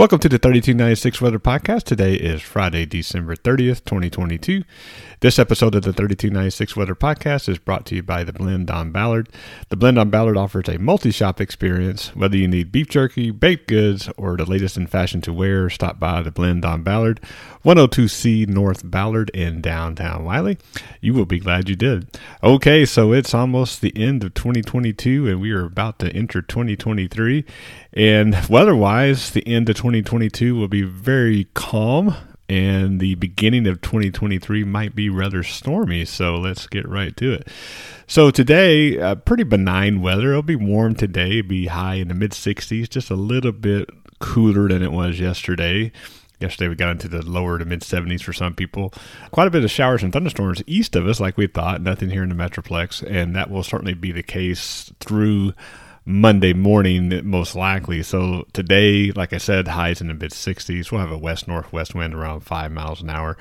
Welcome to the 3296 Weather Podcast. Today is Friday, December 30th, 2022. This episode of the 3296 Weather Podcast is brought to you by the Blend on Ballard. The Blend on Ballard offers a multi shop experience. Whether you need beef jerky, baked goods, or the latest in fashion to wear, stop by the Blend on Ballard, 102C North Ballard in downtown Wylie. You will be glad you did. Okay, so it's almost the end of 2022 and we are about to enter 2023. And weather wise, the end of 2022 will be very calm and the beginning of 2023 might be rather stormy. So let's get right to it. So today, uh, pretty benign weather. It'll be warm today, It'll be high in the mid 60s, just a little bit cooler than it was yesterday. Yesterday we got into the lower to mid 70s for some people. Quite a bit of showers and thunderstorms east of us, like we thought. Nothing here in the Metroplex, and that will certainly be the case through Monday morning, most likely. So today, like I said, highs in the mid 60s. We'll have a west northwest wind around five miles an hour.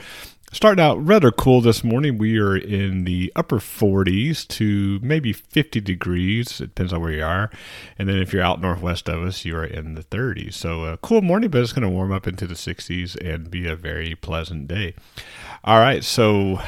Starting out rather cool this morning. We are in the upper 40s to maybe 50 degrees. It depends on where you are. And then if you're out northwest of us, you are in the 30s. So a cool morning, but it's going to warm up into the 60s and be a very pleasant day. All right. So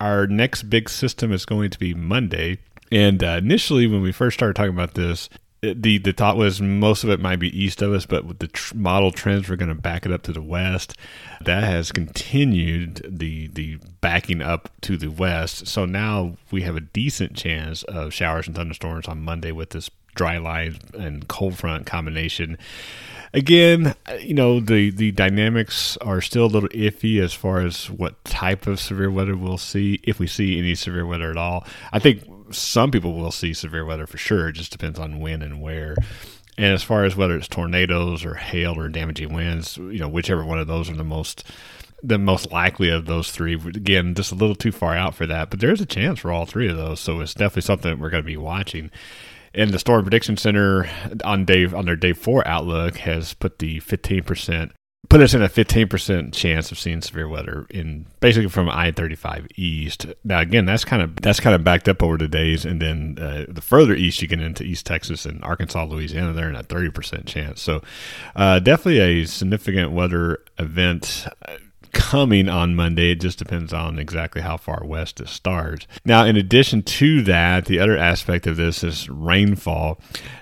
our next big system is going to be Monday. And uh, initially, when we first started talking about this, the the thought was most of it might be east of us, but the tr- model trends, we're going to back it up to the west. That has continued the the backing up to the west. So now we have a decent chance of showers and thunderstorms on Monday with this dry line and cold front combination. Again, you know the the dynamics are still a little iffy as far as what type of severe weather we'll see if we see any severe weather at all. I think some people will see severe weather for sure. It just depends on when and where. And as far as whether it's tornadoes or hail or damaging winds, you know, whichever one of those are the most the most likely of those three. Again, just a little too far out for that, but there's a chance for all three of those. So it's definitely something that we're going to be watching. And the Storm Prediction Center on day on their day four outlook has put the 15% put us in a 15% chance of seeing severe weather in basically from I-35 east. Now again, that's kind of that's kind of backed up over the days and then uh, the further east you get into East Texas and Arkansas, Louisiana, they're in a 30% chance. So uh, definitely a significant weather event uh, coming on Monday. It just depends on exactly how far west it starts. Now, in addition to that, the other aspect of this is rainfall.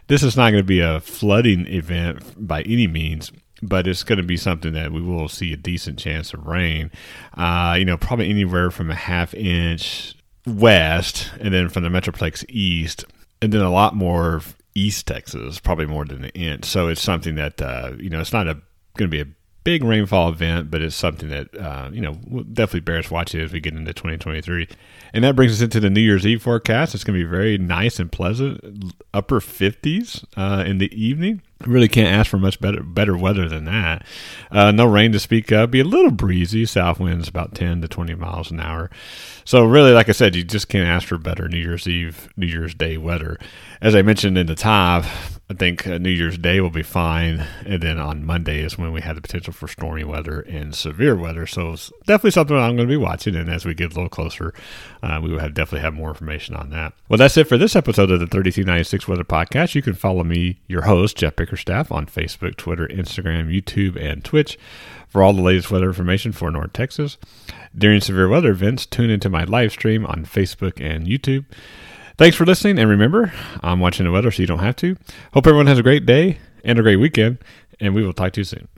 This is not going to be a flooding event by any means but it's going to be something that we will see a decent chance of rain. Uh, you know, probably anywhere from a half inch west, and then from the Metroplex east, and then a lot more East Texas, probably more than an inch. So it's something that uh, you know, it's not going to be a big rainfall event, but it's something that uh, you know definitely bears watching as we get into 2023. And that brings us into the New Year's Eve forecast. It's going to be very nice and pleasant, upper 50s uh, in the evening. Really can't ask for much better better weather than that. Uh, no rain to speak of. Be a little breezy. South winds about 10 to 20 miles an hour. So really, like I said, you just can't ask for better New Year's Eve, New Year's Day weather. As I mentioned in the top, I think uh, New Year's Day will be fine, and then on Monday is when we have the potential for stormy weather and severe weather. So it's definitely something I'm going to be watching. And as we get a little closer, uh, we will have definitely have more information on that. Well, that's it for this episode of the 3296 Weather Podcast. You can follow me, your host Jeff Bickerstaff, on Facebook, Twitter, Instagram, YouTube, and Twitch for all the latest weather information for North Texas. During severe weather events, tune into my live stream on Facebook and YouTube. Thanks for listening, and remember, I'm watching the weather so you don't have to. Hope everyone has a great day and a great weekend, and we will talk to you soon.